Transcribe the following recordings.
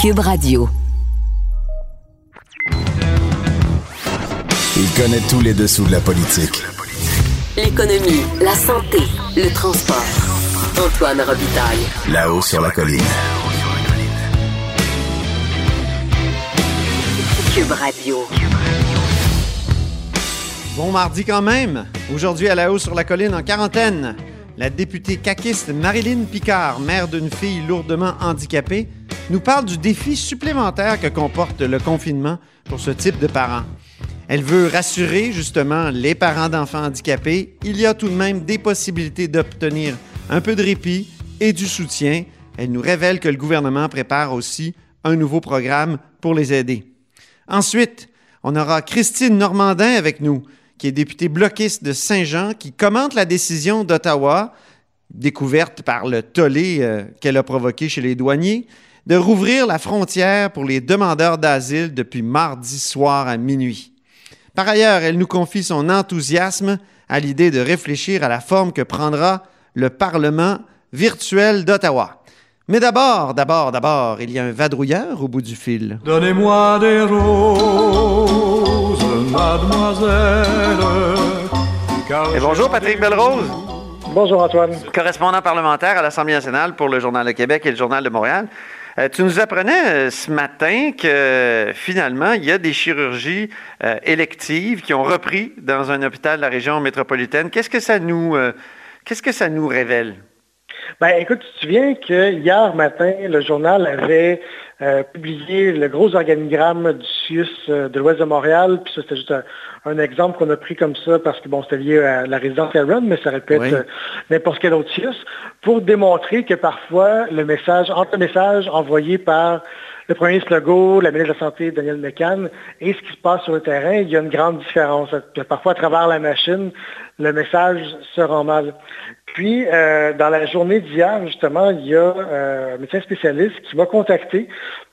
Cube Radio. Il connaît tous les dessous de la politique. L'économie, la santé, le transport. Antoine Robitaille. Là-haut sur la colline. Cube Radio. Bon mardi quand même. Aujourd'hui à la haut sur la colline en quarantaine. La députée caquiste Marilyn Picard, mère d'une fille lourdement handicapée, nous parle du défi supplémentaire que comporte le confinement pour ce type de parents. Elle veut rassurer justement les parents d'enfants handicapés. Il y a tout de même des possibilités d'obtenir un peu de répit et du soutien. Elle nous révèle que le gouvernement prépare aussi un nouveau programme pour les aider. Ensuite, on aura Christine Normandin avec nous, qui est députée bloquiste de Saint-Jean, qui commente la décision d'Ottawa, découverte par le tollé euh, qu'elle a provoqué chez les douaniers, de rouvrir la frontière pour les demandeurs d'asile depuis mardi soir à minuit. Par ailleurs, elle nous confie son enthousiasme à l'idée de réfléchir à la forme que prendra le Parlement virtuel d'Ottawa. Mais d'abord, d'abord, d'abord, il y a un vadrouilleur au bout du fil. Donnez-moi des roses, mademoiselle. Et bonjour Patrick Belrose, Bonjour Antoine. correspondant parlementaire à l'Assemblée nationale pour le Journal de Québec et le Journal de Montréal. Euh, tu nous apprenais euh, ce matin que finalement, il y a des chirurgies euh, électives qui ont repris dans un hôpital de la région métropolitaine. Qu'est-ce que ça qu'est-ce que ça nous révèle? Ben, écoute, tu te souviens que hier matin, le journal avait euh, publié le gros organigramme du CIUS euh, de l'Ouest de Montréal. Puis ça, c'était juste un, un exemple qu'on a pris comme ça parce que bon, c'était lié à la résidence Aaron, mais ça répète Oui. euh, n'importe quel autre CIUS, pour démontrer que parfois le message, entre le message envoyé par le premier ministre Legault, la ministre de la Santé, Daniel McCann, et ce qui se passe sur le terrain, il y a une grande différence. Parfois, à travers la machine, le message se rend mal. Puis, euh, dans la journée d'hier, justement, il y a euh, un médecin spécialiste qui m'a contacté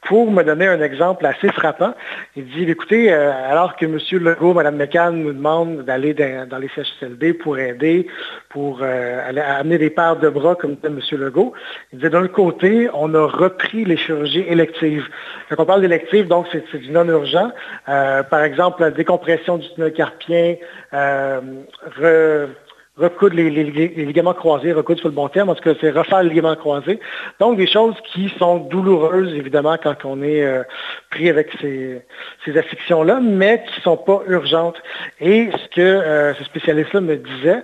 pour me donner un exemple assez frappant. Il dit, écoutez, euh, alors que M. Legault, Mme McCann nous demandent d'aller dans, les CHSLD pour aider, pour euh, amener des paires de bras, comme M. Legault, il disait, d'un côté, on a repris les chirurgies électives. Quand on parle d'électives, donc c'est du non-urgent. Euh, par exemple, la décompression du tunnel carpien, re- recoudre les, les- les ligaments croisés, recoudre sur le bon terme, en tout cas, c'est refaire les ligaments croisés. Donc, des choses qui sont douloureuses, évidemment, quand on est euh, pris avec ces, ces afflictions-là, mais qui ne sont pas urgentes. Et ce que euh, ce spécialiste-là me disait,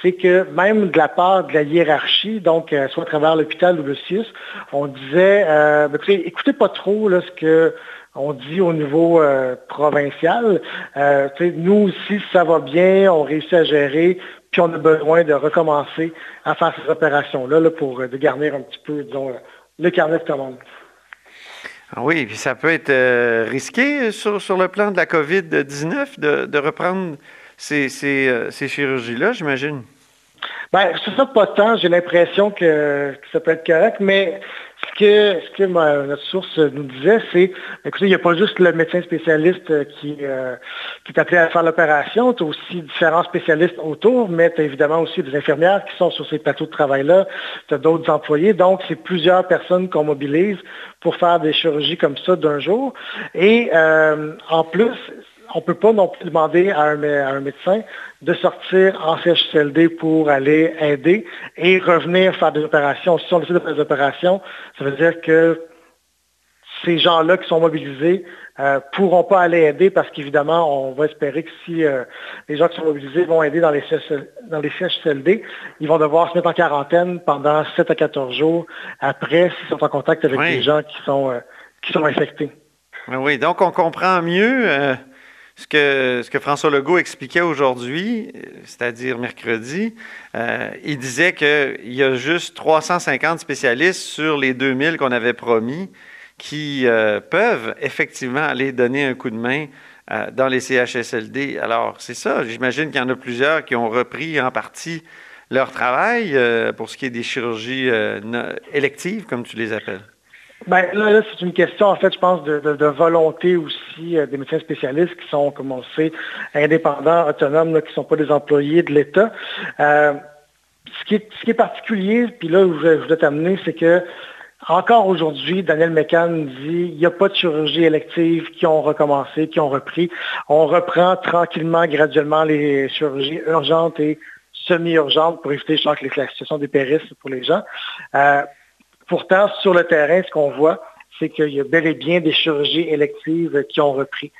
c'est que même de la part de la hiérarchie, donc euh, soit à travers l'hôpital ou le CIUS, on disait, euh, ben, écoutez, écoutez pas trop là, ce que on dit au niveau euh, provincial. Euh, nous aussi, ça va bien, on réussit à gérer, puis on a besoin de recommencer à faire ces opérations-là là, pour euh, dégarnir un petit peu, disons, le carnet de commandes. Ah oui, puis ça peut être euh, risqué sur, sur le plan de la COVID-19 de, de reprendre ces, ces, ces chirurgies-là, j'imagine? Ben, c'est ça, pas tant. J'ai l'impression que, que ça peut être correct, mais ce que, ce que notre source nous disait, c'est, écoutez, il n'y a pas juste le médecin spécialiste euh, qui, euh, qui est appelé à faire l'opération, tu as aussi différents spécialistes autour, mais tu as évidemment aussi des infirmières qui sont sur ces plateaux de travail-là, tu as d'autres employés, donc c'est plusieurs personnes qu'on mobilise pour faire des chirurgies comme ça d'un jour. Et euh, en plus, on ne peut pas non plus demander à un, mé- à un médecin de sortir en CHSLD pour aller aider et revenir faire des opérations. Si on de faire des opérations, ça veut dire que ces gens-là qui sont mobilisés ne pourront pas aller aider parce qu'évidemment, on va espérer que si euh, les gens qui sont mobilisés vont aider dans les, dans les CHSLD, ils vont devoir se mettre en quarantaine pendant 7 à 14 jours après s'ils sont en contact avec Oui. des gens qui sont, euh, qui sont infectés. Oui, donc on comprend mieux euh, ce, que, François Legault expliquait aujourd'hui, c'est-à-dire mercredi. Euh, il disait qu'il y a juste 350 spécialistes sur les 2000 qu'on avait promis qui euh, peuvent effectivement aller donner un coup de main euh, dans les CHSLD. Alors, c'est ça. J'imagine qu'il y en a plusieurs qui ont repris en partie leur travail pour ce qui est des chirurgies électives, comme tu les appelles. Ben, là, là, c'est une question, en fait, je pense, de, de- de volonté aussi euh, des médecins spécialistes qui sont, comme on le sait, indépendants, autonomes, là, qui ne sont pas des employés de l'État. Euh, ce, qui est, ce qui est particulier, puis là où je, je voulais t'amener, c'est que encore aujourd'hui, Daniel McCann dit il n'y a pas de chirurgie élective qui ont recommencé, qui ont repris. On reprend tranquillement, graduellement les chirurgies urgentes et semi-urgentes pour éviter je que la situation dépérisse pour les gens. Euh, pourtant, sur le terrain, ce qu'on voit, c'est qu'il y a bel et bien des chirurgies électives qui ont repris.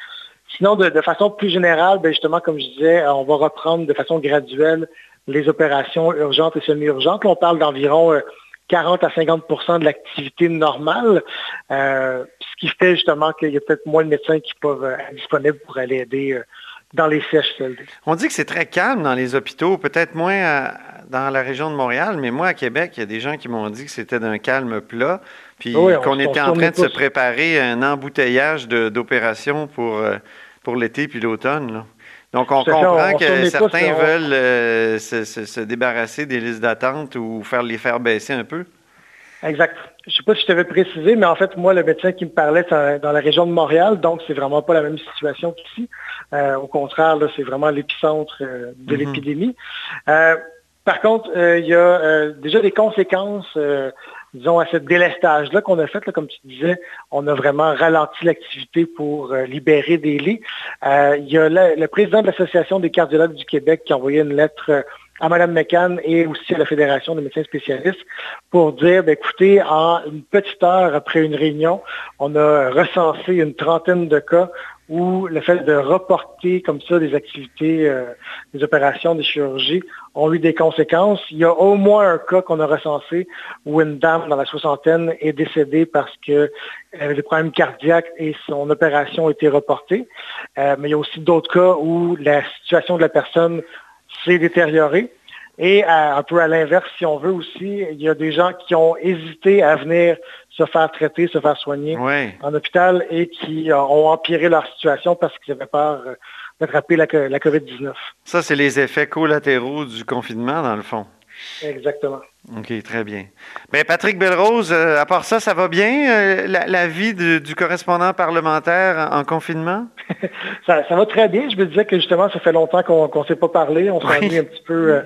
Sinon, de, façon plus générale, ben, justement, comme je disais, on va reprendre de façon graduelle les opérations urgentes et semi-urgentes. On parle d'environ euh, 40 à 50% de l'activité normale, euh, ce qui fait justement qu'il y a peut-être moins de médecins qui peuvent être disponibles pour aller aider euh, dans les CHSLD. On dit que c'est très calme dans les hôpitaux, peut-être moins dans la région de Montréal, mais moi, à Québec, il y a des gens qui m'ont dit que c'était d'un calme plat, puis qu'on était en train de se préparer à un embouteillage d'opérations pour, euh, pour l'été puis l'automne. Donc, on comprend que certains veulent euh, se, débarrasser des listes d'attente ou faire les faire baisser un peu. Exact. Je ne sais pas si je t'avais précisé, mais en fait, moi, le médecin qui me parlait, c'est dans la région de Montréal, donc c'est vraiment pas la même situation qu'ici. Euh, au contraire, c'est vraiment l'épicentre euh, de mm-hmm. l'épidémie. par contre, il y a déjà des conséquences disons, à ce délestage-là qu'on a fait, comme tu disais, on a vraiment ralenti l'activité pour euh, libérer des lits. Euh, il y a le, président de l'Association des cardiologues du Québec qui a envoyé une lettre euh, à Mme McCann et aussi à la Fédération des médecins spécialistes pour dire, ben, écoutez, en une petite heure après une réunion, on a recensé une trentaine de cas où le fait de reporter comme ça des activités, euh, des opérations, des chirurgies ont eu des conséquences. Il y a au moins un cas qu'on a recensé où une dame dans la soixantaine est décédée parce qu'elle avait des problèmes cardiaques et son opération a été reportée. Euh, mais il y a aussi d'autres cas où la situation de la personne s'est détériorée. Et un peu à l'inverse, si on veut aussi, il y a des gens qui ont hésité à venir se faire traiter, se faire soigner en hôpital et qui ont empiré leur situation parce qu'ils avaient peur euh, d'attraper la, la COVID-19. Ça, c'est les effets collatéraux du confinement, dans le fond. Exactement. OK, très bien. Mais Patrick Belrose, euh, à part ça, ça va bien, euh, la, vie du correspondant parlementaire en, confinement? ça, va très bien. Je me disais que justement, ça fait longtemps qu'on ne s'est pas parlé. On s'ennuie un petit peu euh,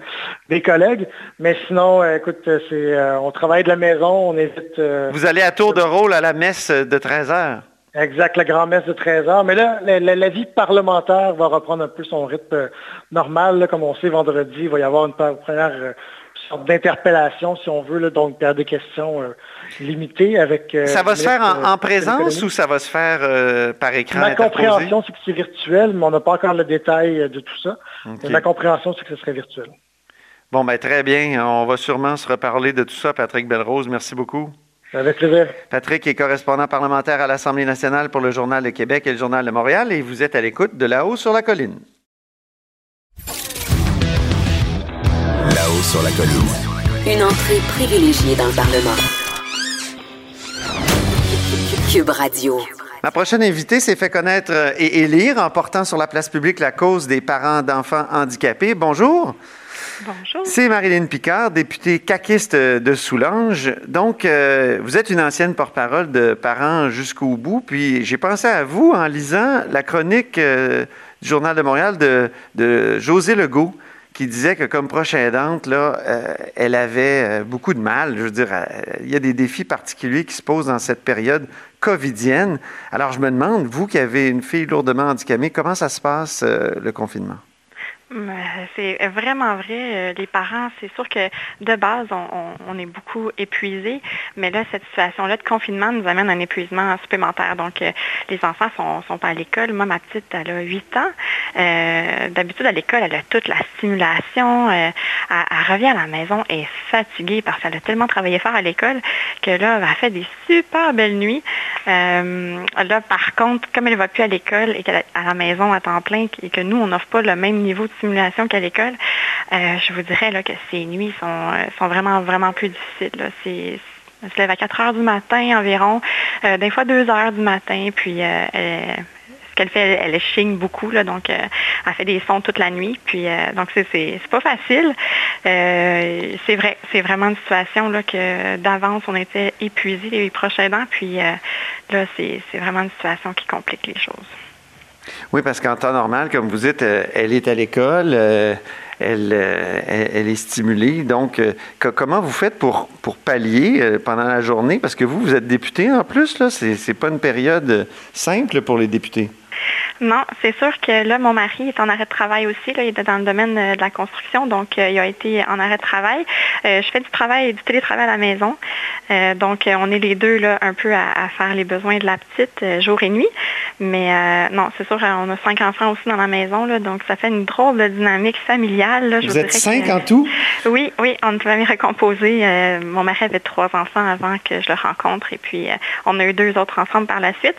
des collègues. Mais sinon, écoute, c'est on travaille de la maison, on évite... Vous allez à tour de rôle à la messe de 13 heures? Exact, la grand-messe de 13 heures. Mais là, la, vie parlementaire va reprendre un peu son rythme normal. Comme on sait, vendredi, il va y avoir une première sorte d'interpellation, si on veut, donc faire des questions euh, limitées avec... Euh, ça va se faire en, présence ou ça va se faire euh, par écran Ma compréhension, c'est que c'est virtuel, mais on n'a pas encore le détail de tout ça. Ma compréhension, c'est que ce serait virtuel. Bon, ben très bien. On va sûrement se reparler de tout ça, Patrick Belrose. Merci beaucoup. Avec plaisir. Patrick est correspondant parlementaire à l'Assemblée nationale pour le Journal de Québec et le Journal de Montréal et vous êtes à l'écoute de là-haut sur la colline. Là-haut sur la colline. Une entrée privilégiée dans le Parlement. Cube Radio. Ma prochaine invitée s'est fait connaître et élire en portant sur la place publique la cause des parents d'enfants handicapés. Bonjour. Bonjour. C'est Marilyn Picard, députée caquiste de Soulanges. Donc, euh, vous êtes une ancienne porte-parole de parents jusqu'au bout. Puis, j'ai pensé à vous en lisant la chronique euh, du Journal de Montréal de, de José Legault qui disait que comme proche aidante, là, euh, elle avait euh, beaucoup de mal. Je veux dire, euh, il y a des défis particuliers qui se posent dans cette période covidienne. Alors, je me demande, vous qui avez une fille lourdement handicapée, comment ça se passe le confinement? C'est vraiment vrai. Euh, les parents, c'est sûr que de base, on, est beaucoup épuisés, mais là, cette situation-là de confinement nous amène un épuisement supplémentaire. Donc, euh, les enfants sont, sont à l'école. Moi, ma petite, elle a 8 ans. Euh, d'habitude, à l'école, elle a toute la stimulation. elle, revient à la maison et est fatiguée parce qu'elle a tellement travaillé fort à l'école que là, elle a fait des super belles nuits. là, par contre, comme elle ne va plus à l'école et qu'elle est à la maison à temps plein et que nous, on n'offre pas le même niveau de simulation qu'à l'école, euh, je vous dirais là, que ces nuits sont, euh, sont vraiment, vraiment plus difficiles. C'est, elle se lève à 4 heures du matin environ, euh, des fois 2 heures du matin, puis ce qu'elle fait, elle, chigne beaucoup, là, donc elle fait des sons toute la nuit. Puis donc c'est, c'est, pas facile. c'est vrai, c'est vraiment une situation là, que d'avance on était épuisés les prochains aidants, puis là c'est, c'est vraiment une situation qui complique les choses. Oui, parce qu'en temps normal, comme vous dites, euh, elle est à l'école, euh, elle, euh, elle, est stimulée. Donc, co- comment vous faites pour, pour pallier pendant la journée? Parce que vous, vous êtes député en plus, là. C'est pas une période simple pour les députés. Non, c'est sûr que là, mon mari est en arrêt de travail aussi. Là, il est dans le domaine euh, de la construction, donc euh, il a été en arrêt de travail. Euh, je fais du travail et du télétravail à la maison. Euh, donc, on est les deux là, un peu à, à faire les besoins de la petite jour et nuit. Mais non, c'est sûr, on a cinq enfants aussi dans la maison, là, donc ça fait une drôle de dynamique familiale. là. Je Vous êtes cinq que- en tout? Oui, oui, on une famille recomposée. Mon mari avait trois enfants avant que je le rencontre et puis on a eu deux autres ensemble par la suite.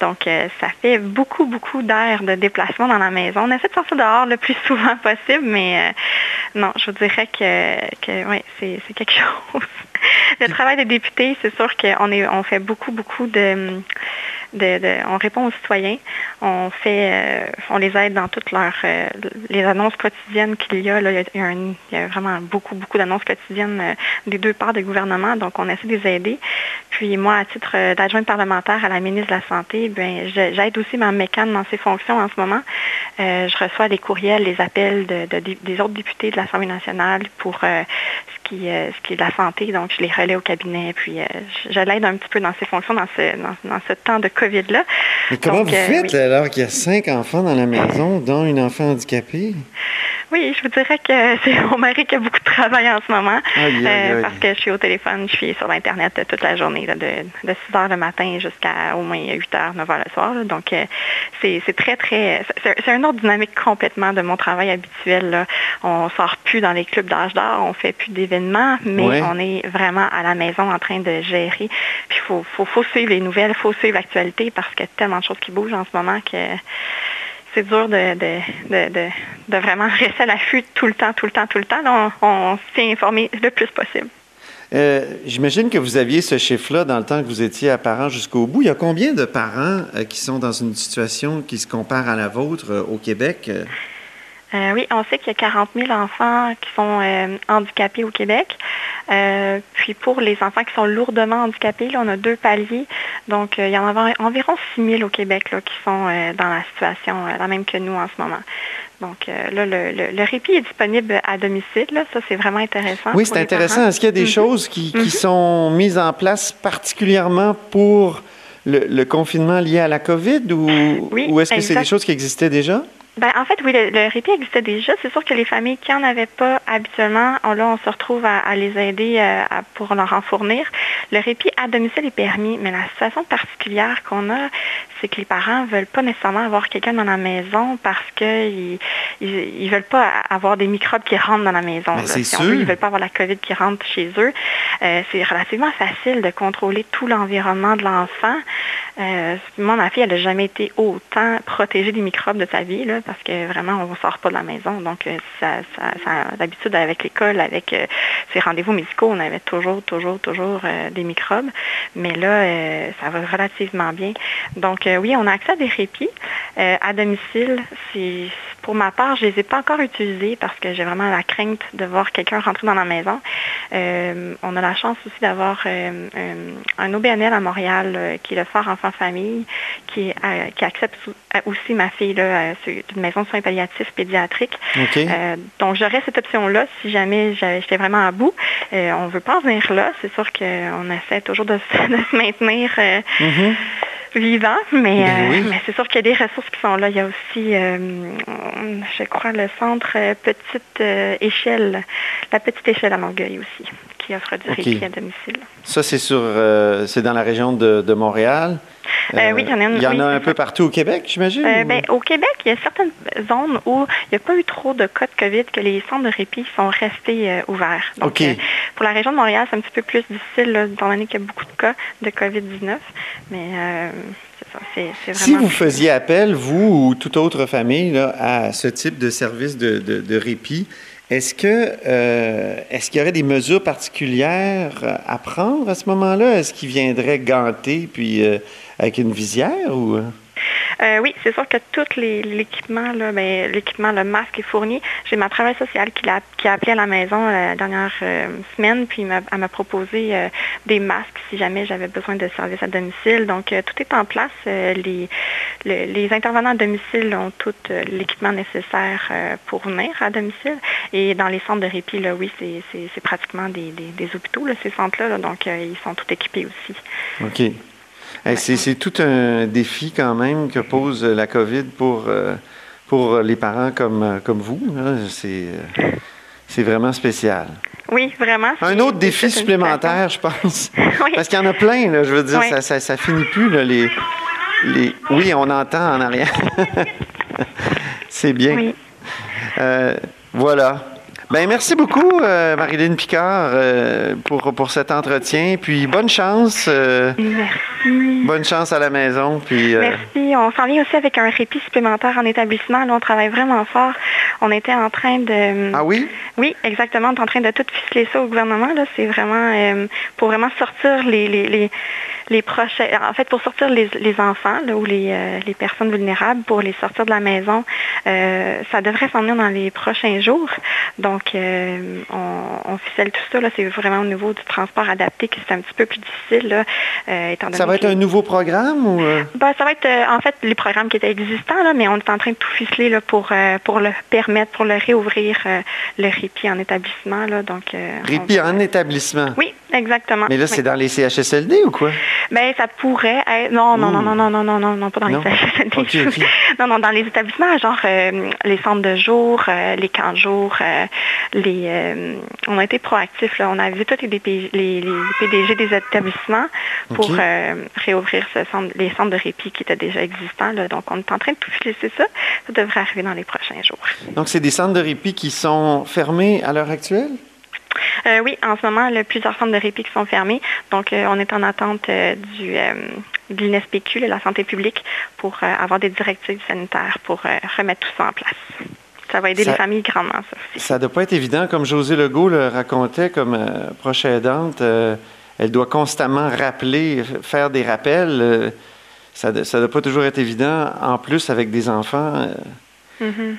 Donc, ça fait beaucoup, beaucoup d'air de déplacement dans la maison. On essaie de sortir dehors le plus souvent possible, mais euh, non, je vous dirais que, que oui, c'est quelque chose. le travail des députés, c'est sûr qu'on on fait beaucoup, beaucoup de, on répond aux citoyens, on fait, euh, on les aide dans toutes leurs, euh, les annonces quotidiennes qu'il y a. Là, il, y a, vraiment beaucoup, beaucoup d'annonces quotidiennes euh, des deux parts du gouvernement, donc on essaie de les aider. Puis moi, à titre d'adjointe parlementaire à la ministre de la Santé, ben, j'aide aussi ma mécane dans ses fonctions en ce moment. Je reçois les courriels, les appels de, de- de- des autres députés de l'Assemblée nationale pour ce, qui, ce qui est de la santé. Donc, je les relais au cabinet. Puis, je, l'aide un petit peu dans ses fonctions dans ce, dans ce temps de COVID-là. Mais comment Donc, vous euh, faites oui. alors qu'il y a cinq enfants dans la maison, dont une enfant handicapée? Oui, je vous dirais que c'est mon mari qui a beaucoup de travail en ce moment. Aïe, aïe, euh, aïe. parce que je suis au téléphone, je suis sur l'Internet euh, toute la journée, là, de, de 6 heures le matin jusqu'à au moins 8 heures, 9 heures le soir. là. Donc, euh, c'est très, très. C'est c'est un autre dynamique complètement de mon travail habituel. Là. On sort plus dans les clubs d'âge d'or, on fait plus d'événements, mais Ouais. on est vraiment à la maison en train de gérer. Puis, il faut, faut, faut suivre les nouvelles, il faut suivre l'actualité parce qu'il y a tellement de choses qui bougent en ce moment que c'est dur de, de, de, de, vraiment rester à l'affût tout le temps, tout le temps, tout le temps. Là, on, on s'est informé le plus possible. Euh, J'imagine que vous aviez ce chiffre-là dans le temps que vous étiez à parents jusqu'au bout. Il y a combien de parents euh, qui sont dans une situation qui se compare à la vôtre euh, au Québec? Euh, oui, on sait qu'il y a 40 000 enfants qui sont euh, handicapés au Québec. Euh, puis pour les enfants qui sont lourdement handicapés, là, on a deux paliers. Donc, il y en a env- environ 6 000 au Québec là, qui sont dans la situation la même que nous en ce moment. Donc là, le, le- le répit est disponible à domicile. là. Ça, c'est vraiment intéressant. Oui, c'est intéressant. Est-ce qu'il y a des Mhm. choses qui, qui Mhm. sont mises en place particulièrement pour le, le confinement lié à la COVID ou, Oui, ou est-ce que c'est des choses qui existaient déjà? Ben, en fait, oui, le, le répit existait déjà. C'est sûr que les familles qui n'en avaient pas habituellement, on, là, on se retrouve à, à les aider euh, à- pour leur en fournir. Le répit à domicile est permis, mais la situation particulière qu'on a, c'est que les parents veulent pas nécessairement avoir quelqu'un dans la maison parce qu'ils ils, ils veulent pas avoir des microbes qui rentrent dans la maison. Ben, Si on veut, sûr. ils veulent pas avoir la COVID qui rentre chez eux. Euh, c'est relativement facile de contrôler tout l'environnement de l'enfant. Euh, moi, ma fille, elle n'a jamais été autant protégée des microbes de sa vie, là, parce que vraiment, on ne sort pas de la maison. Donc, euh, ça, d'habitude, avec l'école, avec euh, ses rendez-vous médicaux, on avait toujours, toujours, toujours euh, des microbes. Mais là, ça va relativement bien. Donc, oui, on a accès à des répits à domicile. Pour ma part, je ne les ai pas encore utilisés parce que j'ai vraiment la crainte de voir quelqu'un rentrer dans la maison. On a la chance aussi d'avoir un, OBNL à Montréal qui est le Fort Enfant Famille, qui, qui accepte aussi ma fille là, euh, sur une maison de soins palliatifs pédiatriques. Euh, donc, j'aurais cette option-là si jamais j'a- j'étais vraiment à bout. Euh, on ne veut pas en venir là. C'est sûr qu'on essaie toujours de, se- de se maintenir euh, Mhm. vivant, mais, Ben euh, oui. mais c'est sûr qu'il y a des ressources qui sont là. Il y a aussi, euh, je crois, le centre Petite Échelle, la Petite Échelle à Longueuil aussi, qui offre du OK. répit à domicile. Ça, c'est sur, euh, c'est dans la région de, de Montréal. Euh, oui, il y en a une- Il y en oui, a c'est un ça. peu partout au Québec, j'imagine? Euh, ben, au Québec, il y a certaines zones où il n'y a pas eu trop de cas de COVID, que les centres de répit sont restés euh, ouverts. Donc, euh, pour la région de Montréal, c'est un petit peu plus difficile, là, étant donné qu'il y a beaucoup de cas de COVID-19. Mais euh, c'est ça, c'est c'est Si vous faisiez appel, vous ou toute autre famille, là, à ce type de service de, de- de répit, est-ce que euh, est-ce qu'il y aurait des mesures particulières euh, à prendre à ce moment-là? Est-ce qu'ils viendraient ganter puis euh, avec une visière ou euh? Euh, oui, c'est sûr que tout l'équipement, ben, l'équipement, le masque est fourni. J'ai ma travail sociale qui a, appelé à la maison la dernière euh, semaine, puis elle m'a proposé euh, des masques si jamais j'avais besoin de services à domicile. Donc, tout est en place. les, intervenants à domicile ont tout l'équipement nécessaire pour venir à domicile. Et dans les centres de répit, oui, c'est pratiquement des, hôpitaux, ces centres-là. donc, ils sont tout équipés aussi. OK c'est tout un défi quand même que pose la COVID pour, euh, pour les parents comme, euh, comme vous. Euh, c'est vraiment spécial. Oui, vraiment. Un autre défi supplémentaire, je pense. Parce qu'il y en a plein, je veux dire, ça, ça, finit plus. les, les... Oui, on entend en arrière. c'est bien. Oui. voilà. Ben merci beaucoup, euh, Marilyn Picard, euh, pour, pour cet entretien. Puis bonne chance. Euh, merci. Bonne chance à la maison. Puis, Merci. On s'en vient aussi avec un répit supplémentaire en établissement. Là, on travaille vraiment fort. On était en train de... Ah oui? Oui, exactement. On est en train de tout ficeler ça au gouvernement. Là. C'est vraiment pour vraiment sortir les, les les prochains, en fait, pour sortir les, enfants ou euh, les, personnes vulnérables, pour les sortir de la maison, euh, ça devrait s'en venir dans les prochains jours. Donc, euh, on, ficelle tout ça. C'est vraiment au niveau du transport adapté que c'est un petit peu plus difficile. Là, ça va être un nouveau programme ou? Ben, ça va être en fait les programmes qui étaient existants, là, mais on est en train de tout ficeler là, pour, pour le permettre, pour le réouvrir le répit en établissement. Là, donc, répit en établissement? Oui, exactement. Mais là, c'est dans les CHSLD ou quoi? Ben, ça pourrait être. Non, non, non, non, non, non, non, non, non, pas dans les Non, non, dans les établissements, genre les centres de jour, les camps de jour, les. on a été proactifs, là. On a vu tous les, les, PDG des établissements pour réouvrir ce centre, les centres de répit qui étaient déjà existants. Là. Donc, on est en train de tout laisser ça. Ça devrait arriver dans les prochains jours. Donc, c'est des centres de répit qui sont fermés à l'heure actuelle? Euh, oui, en ce moment, plusieurs centres de répit qui sont fermés. Donc, euh, on est en attente euh, du, de l'INSPQ, la santé publique, pour avoir des directives sanitaires pour remettre tout ça en place. Ça va aider les familles grandement, ça aussi. Ça ne doit pas être évident, comme José Legault le racontait comme proche aidante. elle doit constamment rappeler, faire des rappels. ça ne doit pas toujours être évident, en plus avec des enfants. Mm-hmm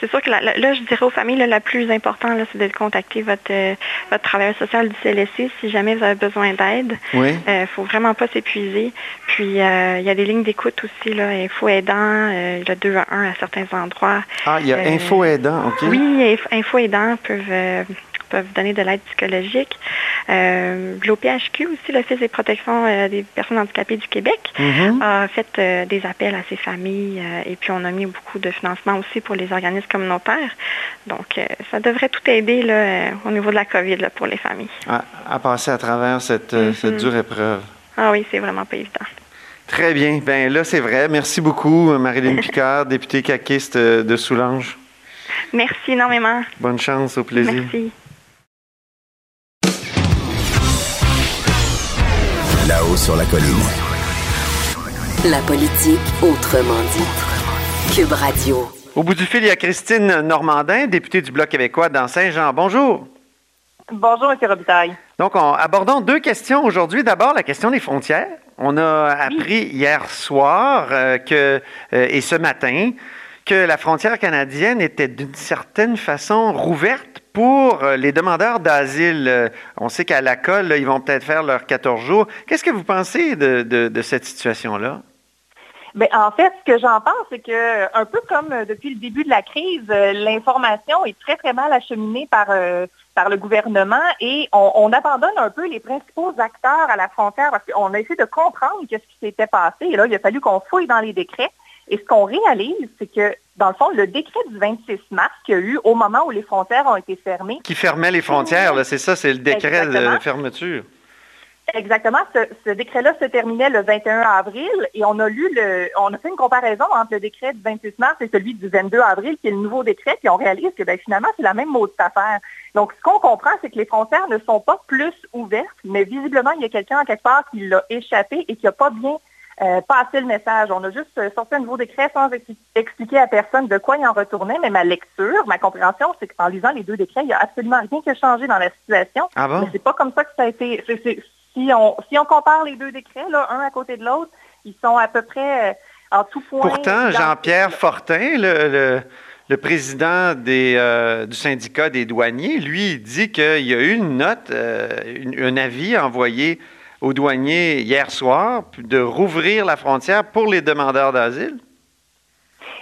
c'est sûr que là, je dirais aux familles, la plus importante, c'est de contacter votre, euh, votre travailleur social du CLSC si jamais vous avez besoin d'aide. Il ne euh, faut vraiment pas s'épuiser. Puis, euh, il y a des lignes d'écoute aussi, là, Info Aidant, il y a 2 à 1 à certains endroits. Ah, il y a Info Aidant, OK. Oui, Info Aidant peuvent peuvent donner de l'aide psychologique. Euh, L'OPHQ aussi, l'Office des protections euh, des personnes handicapées du Québec, mm-hmm. a fait euh, des appels à ces familles et puis on a mis beaucoup de financement aussi pour les organismes communautaires. Donc, ça devrait tout aider là, au niveau de la COVID pour les familles. À, passer à travers cette, mm-hmm. dure épreuve. Ah oui, c'est vraiment pas évident. Très bien. Ben là, c'est vrai. Merci beaucoup, Marilyn Picard, députée caquiste de Soulanges. Merci énormément. Bonne chance, au plaisir. Merci. Là-haut sur la colline. La politique autrement dit. Cube Radio. Au bout du fil, il y a Christine Normandin, députée du Bloc québécois dans Saint-Jean. Bonjour. Bonjour, M. Robitaille. Donc, on, abordons deux questions aujourd'hui. D'abord, la question des frontières. On a appris hier soir euh, que, euh, et ce matin que la frontière canadienne était d'une certaine façon rouverte pour euh, les demandeurs d'asile, euh, on sait qu'à la colle, ils vont peut-être faire leurs 14 jours. Qu'est-ce que vous pensez de, cette situation-là? Bien, en fait, ce que j'en pense, c'est que, un peu comme euh, depuis le début de la crise, l'information est très, très mal acheminée par, par le gouvernement et on, abandonne un peu les principaux acteurs à la frontière parce qu'on a essayé de comprendre ce qui s'était passé. Et là, il a fallu qu'on fouille dans les décrets. Et ce qu'on réalise, c'est que, dans le fond, le décret du 26 mars qu'il y a eu au moment où les frontières ont été fermées. Qui fermait les frontières, c'est ça, c'est le décret de fermeture. Exactement. Ce, décret-là se terminait le 21 avril et on a lu le, on a fait une comparaison entre le décret du 26 mars et celui du 22 avril, qui est le nouveau décret, puis on réalise que ben, finalement, c'est la même mode affaire. Donc, ce qu'on comprend, c'est que les frontières ne sont pas plus ouvertes, mais visiblement, il y a quelqu'un en quelque part qui l'a échappé et qui n'a pas bien euh, passer le message. On a juste euh, sorti un nouveau décret sans expliquer à personne de quoi il en retournait, mais ma lecture, ma compréhension, c'est qu'en lisant les deux décrets, il n'y a absolument rien qui a changé dans la situation. Ah bon? Mais c'est pas comme ça que ça a été. si, on, si on compare les deux décrets, là, un à côté de l'autre, ils sont à peu près. en tout point. Pourtant, Jean-Pierre Fortin, le, le, président des, euh, du syndicat des douaniers, lui, dit qu'il y a eu une note, un avis envoyé aux douaniers hier soir de rouvrir la frontière pour les demandeurs d'asile?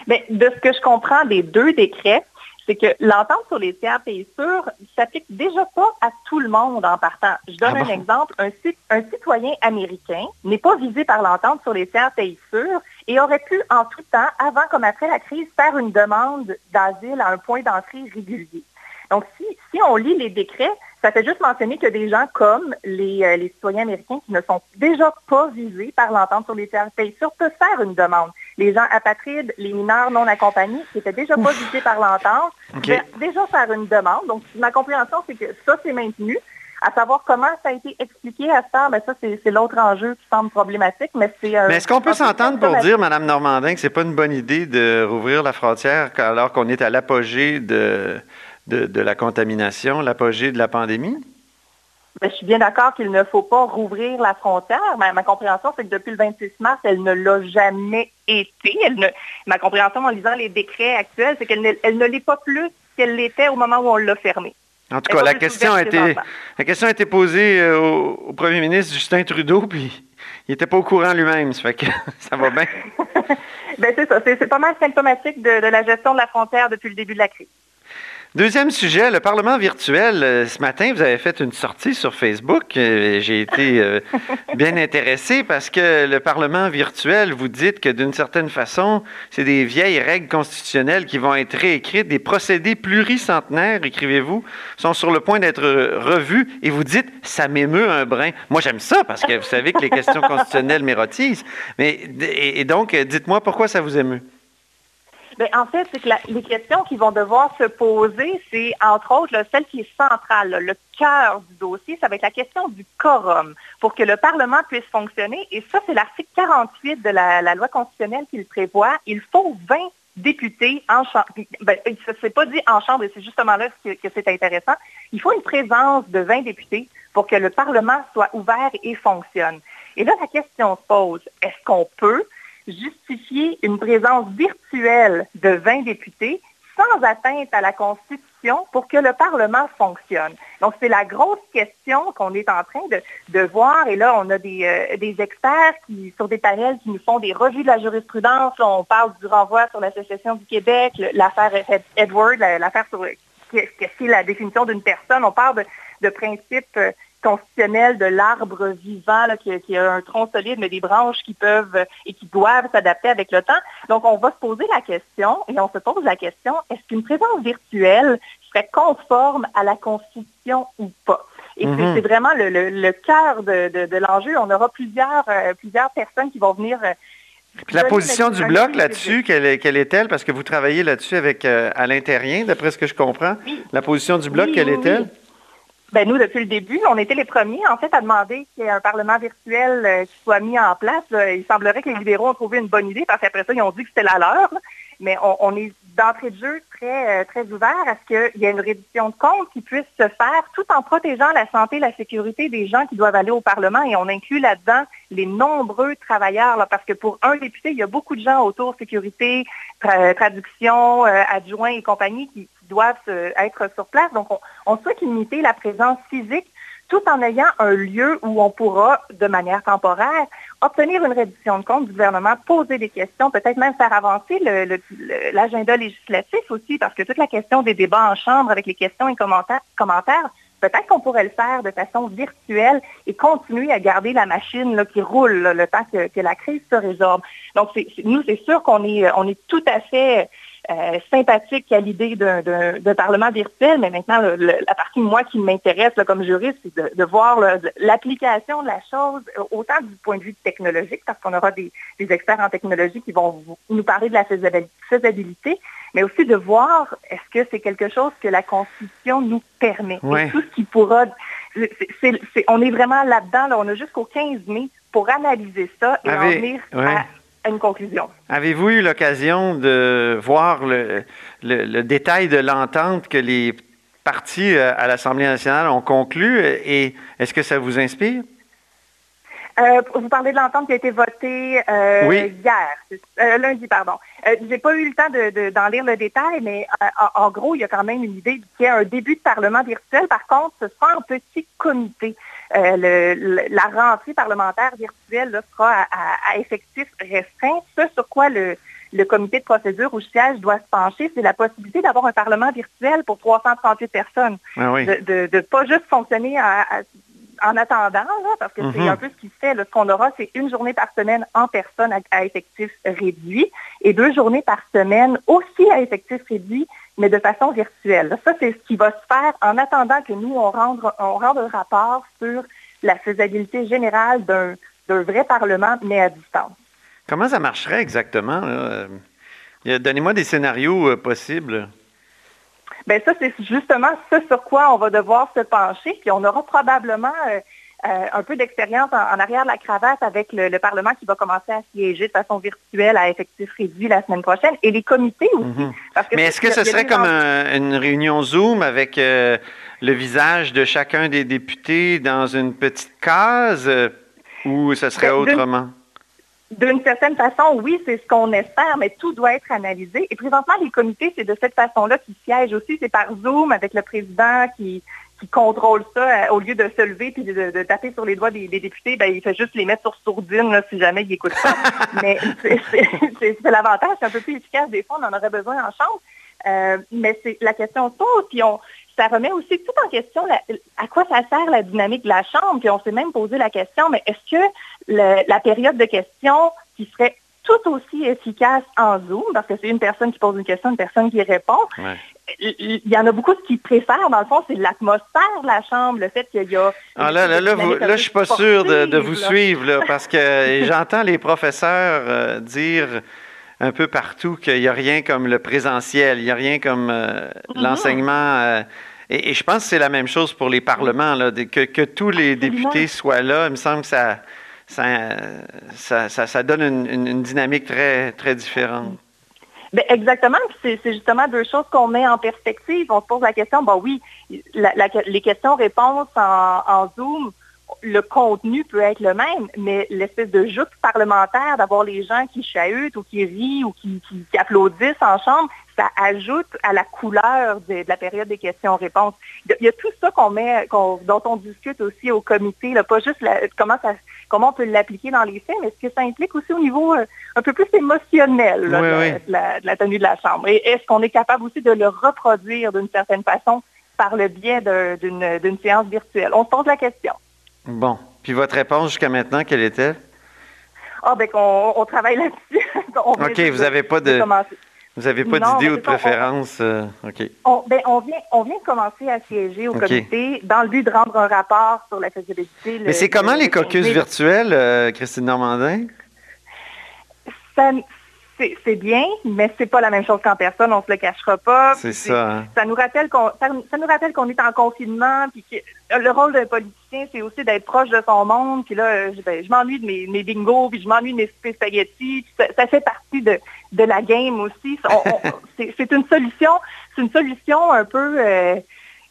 Bien, de ce que je comprends des deux décrets, c'est que l'entente sur les tiers pays sûrs ne s'applique déjà pas à tout le monde en partant. Je donne ah un exemple. Un, un, citoyen américain n'est pas visé par l'entente sur les tiers pays sûrs et aurait pu, en tout temps, avant comme après la crise, faire une demande d'asile à un point d'entrée régulier. Donc, si, si on lit les décrets, ça fait juste mentionner que des gens comme les, euh, les citoyens américains qui ne sont déjà pas visés par l'entente sur les tiers pays sûrs peuvent faire une demande. Les gens apatrides, les mineurs non accompagnés qui n'étaient déjà pas visés par l'entente peuvent déjà faire une demande. Donc, ma compréhension, c'est que ça, c'est maintenu. À savoir comment ça a été expliqué à ça, mais ça, c'est l'autre enjeu qui semble problématique. Mais c'est. mais est-ce qu'on peut s'entendre pour dire, Mme Normandin, que c'est pas une bonne idée de rouvrir la frontière alors qu'on est à l'apogée de, de, la contamination, l'apogée de la pandémie? Ben, je suis bien d'accord qu'il ne faut pas rouvrir la frontière. Ma, ma compréhension, c'est que depuis le 26 mars, elle ne l'a jamais été. ma compréhension en lisant les décrets actuels, c'est qu'elle ne, elle ne l'est pas plus qu'elle l'était au moment où on l'a fermée. En tout cas, la question, a été, la question a été posée euh, au, premier ministre Justin Trudeau, puis il n'était pas au courant lui-même. Ça fait que ça va bien. ben, c'est ça. C'est pas mal symptomatique de la gestion de la frontière depuis le début de la crise. Deuxième sujet, le Parlement virtuel. Euh, ce matin, vous avez fait une sortie sur Facebook. Euh, j'ai été euh, bien intéressé parce que le Parlement virtuel, vous dites que d'une certaine façon, c'est des vieilles règles constitutionnelles qui vont être réécrites, des procédés pluricentenaires, écrivez-vous, sont sur le point d'être revus et vous dites, ça m'émeut un brin. Moi, j'aime ça parce que vous savez que les questions constitutionnelles m'érotisent. Mais, et donc, dites-moi pourquoi ça vous émeut? Bien, en fait, c'est que les questions qui vont devoir se poser, c'est entre autres celle qui est centrale, le cœur du dossier, ça va être la question du quorum pour que le Parlement puisse fonctionner. Et ça, c'est l'article 48 de la, loi constitutionnelle qui le prévoit. Il faut 20 députés en chambre. Ben, c'est pas dit en chambre, et c'est justement là que c'est intéressant. Il faut une présence de 20 députés pour que le Parlement soit ouvert et fonctionne. Et là, la question se pose, est-ce qu'on peut justifier une présence virtuelle de 20 députés sans atteinte à la Constitution pour que le Parlement fonctionne. Donc, c'est la grosse question qu'on est en train de, voir. Et là, on a des, euh, des, experts qui, sur des panels qui nous font des revues de la jurisprudence. on parle du renvoi sur l'Association du Québec, l'affaire Edward, l'affaire sur qu'est-ce qui est la définition d'une personne. On parle de, de principes euh, constitutionnel de l'arbre vivant qui, a un tronc solide, mais des branches qui peuvent et qui doivent s'adapter avec le temps. Donc, on va se poser la question, et on se pose la question, est-ce qu'une présence virtuelle serait conforme à la Constitution ou pas? Et mhm. c'est vraiment le, cœur de, l'enjeu. On aura plusieurs, euh, plusieurs personnes qui vont venir euh, la position du bloc là-dessus, quelle, est-elle? Parce que vous travaillez là-dessus avec euh, Alain Terrien, d'après ce que je comprends. La position du bloc, quelle est-elle? Ben, nous, depuis le début, on était les premiers, en fait, à demander qu'il y ait un Parlement virtuel euh, qui soit mis en place. Il semblerait que les libéraux ont trouvé une bonne idée, parce qu'après ça, ils ont dit que c'était la leur. Mais on, est d'entrée de jeu très, euh, très ouvert à ce qu'il y ait une réduction de comptes qui puisse se faire tout en protégeant la santé et la sécurité des gens qui doivent aller au Parlement. Et on inclut là-dedans les nombreux travailleurs, parce que pour un député, il y a beaucoup de gens autour, sécurité, traduction, euh, adjoints et compagnie, qui, doivent être sur place. Donc, on, souhaite limiter la présence physique tout en ayant un lieu où on pourra, de manière temporaire, obtenir une réduction de compte du gouvernement, poser des questions, peut-être même faire avancer l'agenda législatif aussi, parce que toute la question des débats en chambre avec les questions et commentaires, peut-être qu'on pourrait le faire de façon virtuelle et continuer à garder la machine qui roule le temps que, la crise se résorbe. Donc, nous, c'est sûr qu'on est, on est tout à fait euh, sympathique à l'idée d'un Parlement virtuel, mais maintenant, la partie, moi, qui m'intéresse comme juriste, c'est de, voir l'application de la chose, euh, autant du point de vue technologique, parce qu'on aura des, experts en technologie qui vont nous parler de la faisabilité, mais aussi de voir est-ce que c'est quelque chose que la Constitution nous permet? Et tout ce qui pourra... on est vraiment là-dedans, on a jusqu'au 15 mai pour analyser ça et en venir à Avez-vous eu l'occasion de voir le, détail de l'entente que les partis euh, à l'Assemblée nationale ont conclu et est-ce que ça vous inspire? Euh, vous parlez de l'entente qui a été votée euh, Oui. hier, euh, lundi, pardon. Euh, J'ai pas eu le temps d'en de, lire le détail, mais en, en gros, il y a quand même une idée qu'il y a un début de parlement virtuel. Par contre, ce sera un petit comité. Le- le- la rentrée parlementaire virtuelle là, sera à, à- à effectif restreint. Ce sur quoi le, le comité de procédure ou siège doit se pencher, c'est la possibilité d'avoir un parlement virtuel pour 338 personnes Ah oui. de ne pas juste fonctionner à- à- en attendant, là, parce que c'est Mhm. un peu ce qui se fait. là. Ce qu'on aura, c'est une journée par semaine en personne à, à effectif réduit et deux journées par semaine aussi à effectif réduit, mais de façon virtuelle. Ça, c'est ce qui va se faire en attendant que nous, on rende, on rende un rapport sur la faisabilité générale d'un vrai Parlement, mais à distance. Comment ça marcherait exactement? Euh, Donnez-moi des scénarios euh, possibles. Ben ça, c'est justement ce sur quoi on va devoir se pencher, puis on aura probablement euh, euh, un peu d'expérience en, en arrière de la cravate avec le, le Parlement qui va commencer à siéger de façon virtuelle à effectif réduit la semaine prochaine, et les comités aussi. Mhm. parce que Mais est-ce que ce serait comme un- une réunion Zoom avec euh, le visage de chacun des députés dans une petite case ou ce serait Ben, autrement? D'une certaine façon, oui, c'est ce qu'on espère, mais tout doit être analysé. Et présentement, les comités, c'est de cette façon-là qu'ils siègent aussi. C'est par Zoom avec le président qui, qui contrôle ça. euh, au lieu de se lever et de, de taper sur les doigts des, des députés, ben, il fait juste les mettre sur sourdine là, si jamais ils n'écoutent pas. mais c'est l'avantage, c'est un peu plus efficace. Des fois, on en aurait besoin en chambre. Euh, mais c'est la question se pose, puis on, ça remet aussi tout en question la- à quoi ça sert la dynamique de la Chambre. Puis on s'est même posé la question, mais est-ce que le- la période de questions qui serait tout aussi efficace en Zoom, parce que c'est une personne qui pose une question, une personne qui répond, Ouais. il y en a beaucoup qui préfèrent, dans le fond, c'est l'atmosphère de la Chambre, le fait qu'il y a... Ah là, là, là, vous- là, je suis pas sûr de, de vous là. suivre, là, parce que j'entends les professeurs euh, dire un peu partout qu'il n'y a rien comme le présentiel, il n'y a rien comme euh, Mhm. l'enseignement. euh, et, et je pense que c'est la même chose pour les parlements, là, de- que, que tous les Absolument. députés soient là. Il me semble que ça, ça, ça, ça- ça donne une, une- une dynamique très, très différente. Ben, exactement. C'est, c'est justement deux choses qu'on met en perspective. On se pose la question, bon oui, la- la- les questions-réponses en, en Zoom, le contenu peut être le même, mais l'espèce de joute parlementaire d'avoir les gens qui chahutent ou qui rient ou qui, qui- qui applaudissent en chambre, ça ajoute à la couleur de, de la période des questions-réponses. Il y a- tout ça qu'on met, dont on discute aussi au comité, là, pas juste la- comment ça comment on peut l'appliquer dans les faits, mais ce que ça implique aussi au niveau euh, un peu plus émotionnel là, Oui, de, oui. de la, de la tenue de la Chambre. Et est-ce qu'on est capable aussi de le reproduire d'une certaine façon par le biais d'une séance virtuelle? On se pose la question. Bon. Puis votre réponse jusqu'à maintenant, quelle était? Ah, ben qu'on on travaille là-dessus. OK, vous n'avez pas de, commencer. vous avez pas d'idée ou de on- préférence? euh, OK. On, ben, on, vient, on vient de commencer à siéger au comité dans le but de rendre un rapport sur la faisabilité. Mais c'est comment le- les le- caucus virtuels, euh, Christine Normandin? Ça- C'est bien, mais c'est pas la même chose qu'en personne, on se le cachera pas. C'est Puis ça. hein? Ça nous rappelle qu'on ça, nous- ça nous rappelle qu'on est en confinement, puis que le rôle d'un politicien, c'est aussi d'être proche de son monde. Puis là, euh, je, ben, je m'ennuie de mes, mes bingos, puis je m'ennuie de mes spaghettis. Ça, ça fait partie de, de la game aussi. C'est une solution, c'est une solution un peu euh,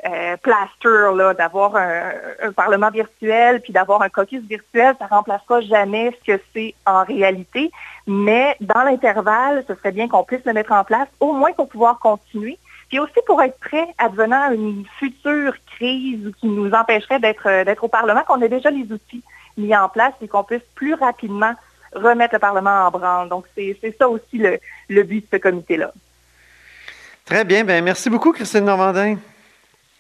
euh, plaster là, d'avoir un, parlement virtuel, puis d'avoir un caucus virtuel. Ça remplacera jamais ce que c'est en réalité. Mais dans l'intervalle, ce serait bien qu'on puisse le mettre en place, au moins pour pouvoir continuer. Puis aussi pour être prêt advenant une future crise qui nous empêcherait d'être euh, au Parlement, qu'on ait déjà les outils mis en place et qu'on puisse plus rapidement remettre le Parlement en branle. Donc, c'est ça aussi le, but de ce comité-là. Très bien. Ben, merci beaucoup, Christine Normandin.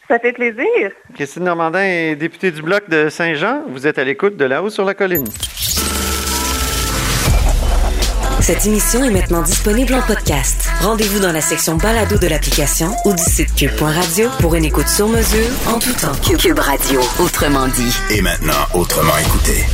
Ça fait plaisir. Christine Normandin est députée du Bloc de Saint-Jean. Vous êtes à l'écoute de là-haut sur la colline. Cette émission est maintenant disponible en podcast. Rendez-vous dans la section balado de l'application ou du site cube.radio pour une écoute sur mesure en tout temps. Cube Radio, autrement dit. Et maintenant, autrement écouté.